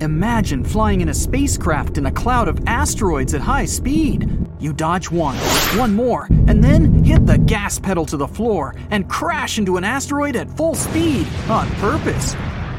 Imagine flying in a spacecraft in a cloud of asteroids at high speed. You dodge one, one more, and then hit the gas pedal to the floor and crash into an asteroid at full speed on purpose.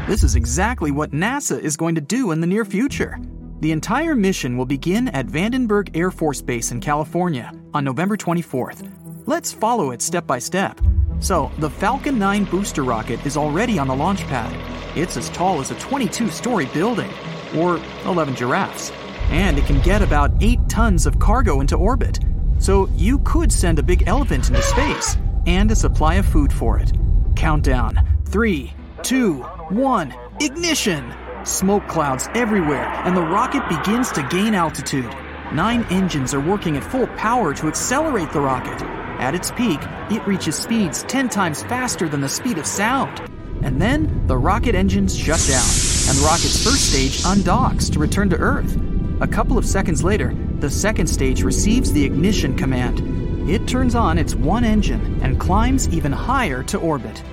This is exactly what NASA is going to do in the near future. The entire mission will begin at Vandenberg Air Force Base in California on November 24th. Let's follow it step by step. So, the Falcon 9 booster rocket is already on the launch pad. It's as tall as a 22 story building, or 11 giraffes, and it can get about 8 tons of cargo into orbit. So, you could send a big elephant into space and a supply of food for it. Countdown 3, 2, 1, ignition! Smoke clouds everywhere, and the rocket begins to gain altitude. Nine engines are working at full power to accelerate the rocket. At its peak, it reaches speeds 10 times faster than the speed of sound. And then the rocket engines shut down, and the rocket's first stage undocks to return to Earth. A couple of seconds later, the second stage receives the ignition command. It turns on its one engine and climbs even higher to orbit.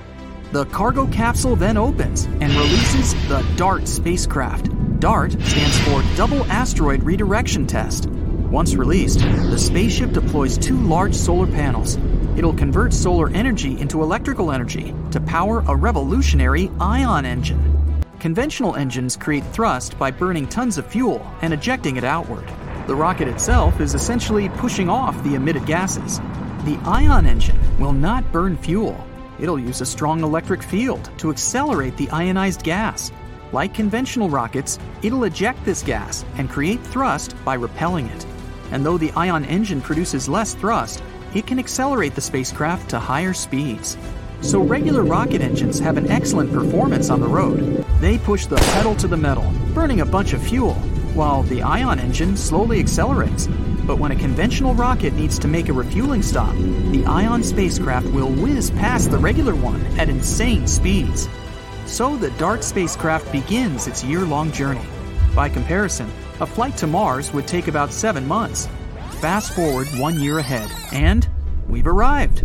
The cargo capsule then opens and releases the DART spacecraft. DART stands for Double Asteroid Redirection Test. Once released, the spaceship deploys two large solar panels. It'll convert solar energy into electrical energy to power a revolutionary ion engine. Conventional engines create thrust by burning tons of fuel and ejecting it outward. The rocket itself is essentially pushing off the emitted gases. The ion engine will not burn fuel it'll use a strong electric field to accelerate the ionized gas. Like conventional rockets, it'll eject this gas and create thrust by repelling it. And though the ion engine produces less thrust, it can accelerate the spacecraft to higher speeds. So regular rocket engines have an excellent performance on the road. They push the pedal to the metal, burning a bunch of fuel, while the ion engine slowly accelerates, but when a conventional rocket needs to make a refueling stop, the Ion spacecraft will whiz past the regular one at insane speeds. So the DART spacecraft begins its year long journey. By comparison, a flight to Mars would take about seven months. Fast forward one year ahead, and we've arrived.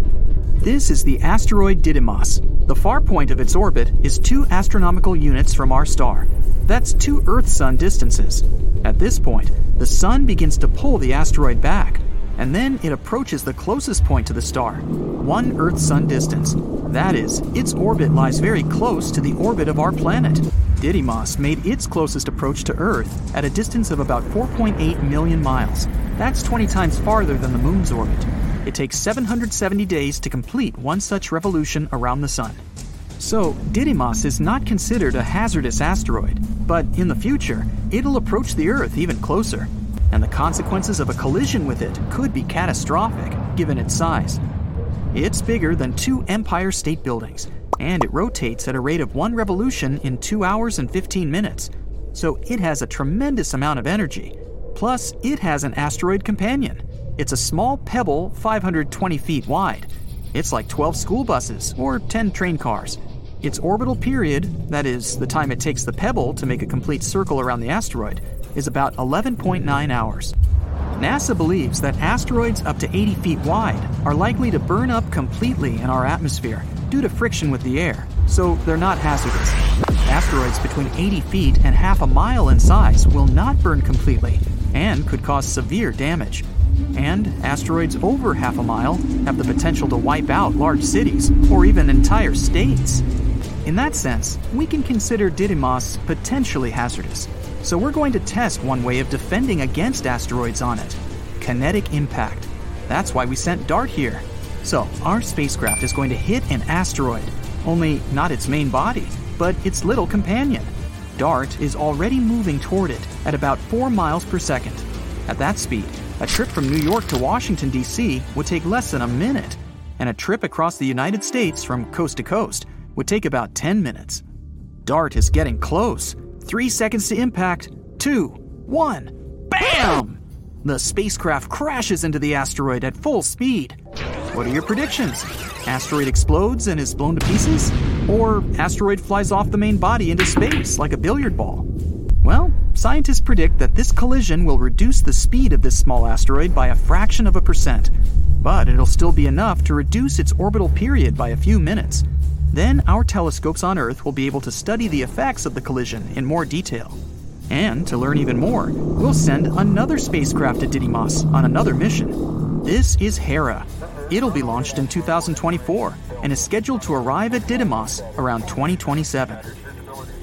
This is the asteroid Didymos. The far point of its orbit is two astronomical units from our star. That's two Earth Sun distances. At this point, the Sun begins to pull the asteroid back, and then it approaches the closest point to the star, one Earth Sun distance. That is, its orbit lies very close to the orbit of our planet. Didymos made its closest approach to Earth at a distance of about 4.8 million miles. That's 20 times farther than the Moon's orbit. It takes 770 days to complete one such revolution around the Sun. So, Didymos is not considered a hazardous asteroid, but in the future, it'll approach the Earth even closer, and the consequences of a collision with it could be catastrophic given its size. It's bigger than two Empire State Buildings, and it rotates at a rate of one revolution in 2 hours and 15 minutes, so it has a tremendous amount of energy. Plus, it has an asteroid companion it's a small pebble 520 feet wide. It's like 12 school buses or 10 train cars. Its orbital period, that is, the time it takes the pebble to make a complete circle around the asteroid, is about 11.9 hours. NASA believes that asteroids up to 80 feet wide are likely to burn up completely in our atmosphere due to friction with the air, so they're not hazardous. Asteroids between 80 feet and half a mile in size will not burn completely and could cause severe damage. And asteroids over half a mile have the potential to wipe out large cities or even entire states. In that sense, we can consider Didymos potentially hazardous. So we're going to test one way of defending against asteroids on it kinetic impact. That's why we sent DART here. So, our spacecraft is going to hit an asteroid, only not its main body, but its little companion. DART is already moving toward it at about 4 miles per second. At that speed, a trip from New York to Washington, D.C. would take less than a minute, and a trip across the United States from coast to coast would take about 10 minutes. DART is getting close. Three seconds to impact. Two, one, BAM! The spacecraft crashes into the asteroid at full speed. What are your predictions? Asteroid explodes and is blown to pieces? Or asteroid flies off the main body into space like a billiard ball? Well, scientists predict that this collision will reduce the speed of this small asteroid by a fraction of a percent, but it'll still be enough to reduce its orbital period by a few minutes. Then our telescopes on Earth will be able to study the effects of the collision in more detail. And to learn even more, we'll send another spacecraft to Didymos on another mission. This is Hera. It'll be launched in 2024 and is scheduled to arrive at Didymos around 2027.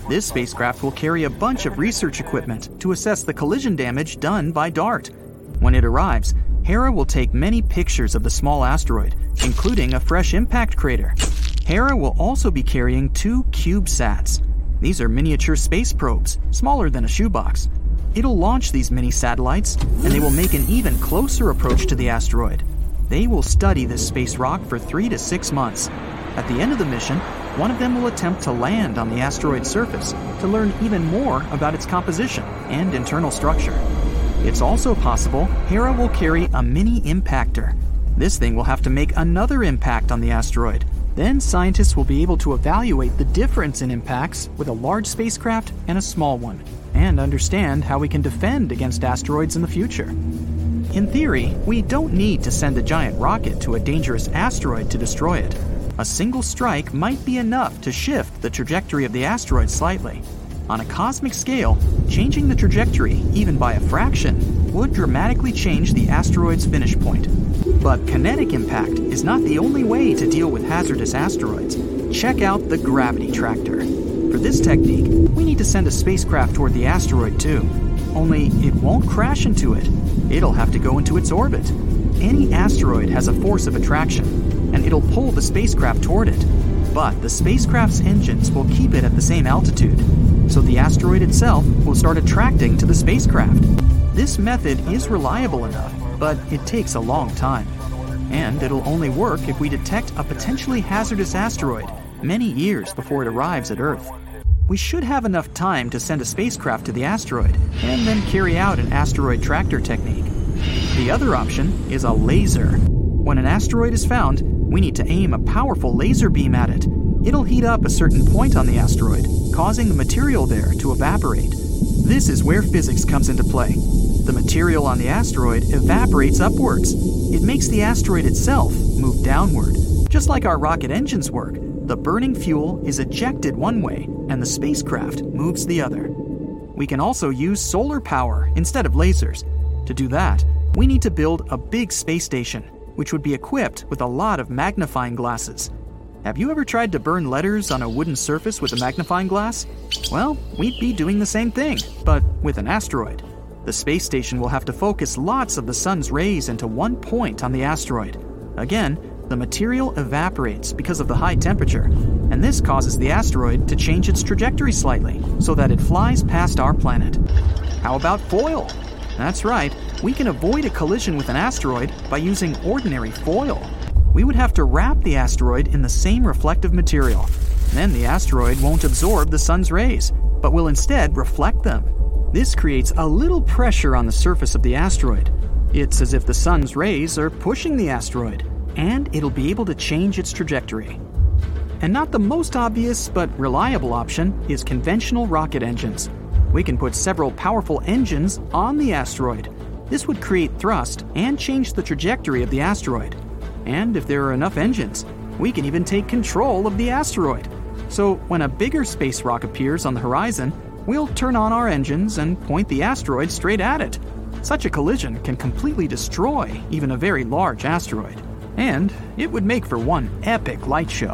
This spacecraft will carry a bunch of research equipment to assess the collision damage done by DART. When it arrives, Hera will take many pictures of the small asteroid, including a fresh impact crater. Hera will also be carrying two CubeSats. These are miniature space probes, smaller than a shoebox. It'll launch these mini satellites, and they will make an even closer approach to the asteroid. They will study this space rock for three to six months. At the end of the mission, one of them will attempt to land on the asteroid's surface to learn even more about its composition and internal structure. It's also possible Hera will carry a mini impactor. This thing will have to make another impact on the asteroid. Then scientists will be able to evaluate the difference in impacts with a large spacecraft and a small one, and understand how we can defend against asteroids in the future. In theory, we don't need to send a giant rocket to a dangerous asteroid to destroy it. A single strike might be enough to shift the trajectory of the asteroid slightly. On a cosmic scale, changing the trajectory, even by a fraction, would dramatically change the asteroid's finish point. But kinetic impact is not the only way to deal with hazardous asteroids. Check out the gravity tractor. For this technique, we need to send a spacecraft toward the asteroid too. Only it won't crash into it. It'll have to go into its orbit. Any asteroid has a force of attraction, and it'll pull the spacecraft toward it. But the spacecraft's engines will keep it at the same altitude, so the asteroid itself will start attracting to the spacecraft. This method is reliable enough, but it takes a long time. And it'll only work if we detect a potentially hazardous asteroid many years before it arrives at Earth. We should have enough time to send a spacecraft to the asteroid and then carry out an asteroid tractor technique. The other option is a laser. When an asteroid is found, we need to aim a powerful laser beam at it. It'll heat up a certain point on the asteroid, causing the material there to evaporate. This is where physics comes into play. The material on the asteroid evaporates upwards. It makes the asteroid itself move downward. Just like our rocket engines work, the burning fuel is ejected one way and the spacecraft moves the other. We can also use solar power instead of lasers. To do that, we need to build a big space station, which would be equipped with a lot of magnifying glasses. Have you ever tried to burn letters on a wooden surface with a magnifying glass? Well, we'd be doing the same thing, but with an asteroid. The space station will have to focus lots of the sun's rays into one point on the asteroid. Again, the material evaporates because of the high temperature, and this causes the asteroid to change its trajectory slightly so that it flies past our planet. How about foil? That's right, we can avoid a collision with an asteroid by using ordinary foil we would have to wrap the asteroid in the same reflective material. Then the asteroid won't absorb the sun's rays, but will instead reflect them. This creates a little pressure on the surface of the asteroid. It's as if the sun's rays are pushing the asteroid, and it'll be able to change its trajectory. And not the most obvious but reliable option is conventional rocket engines. We can put several powerful engines on the asteroid. This would create thrust and change the trajectory of the asteroid. And if there are enough engines, we can even take control of the asteroid. So when a bigger space rock appears on the horizon, we'll turn on our engines and point the asteroid straight at it. Such a collision can completely destroy even a very large asteroid. And it would make for one epic light show.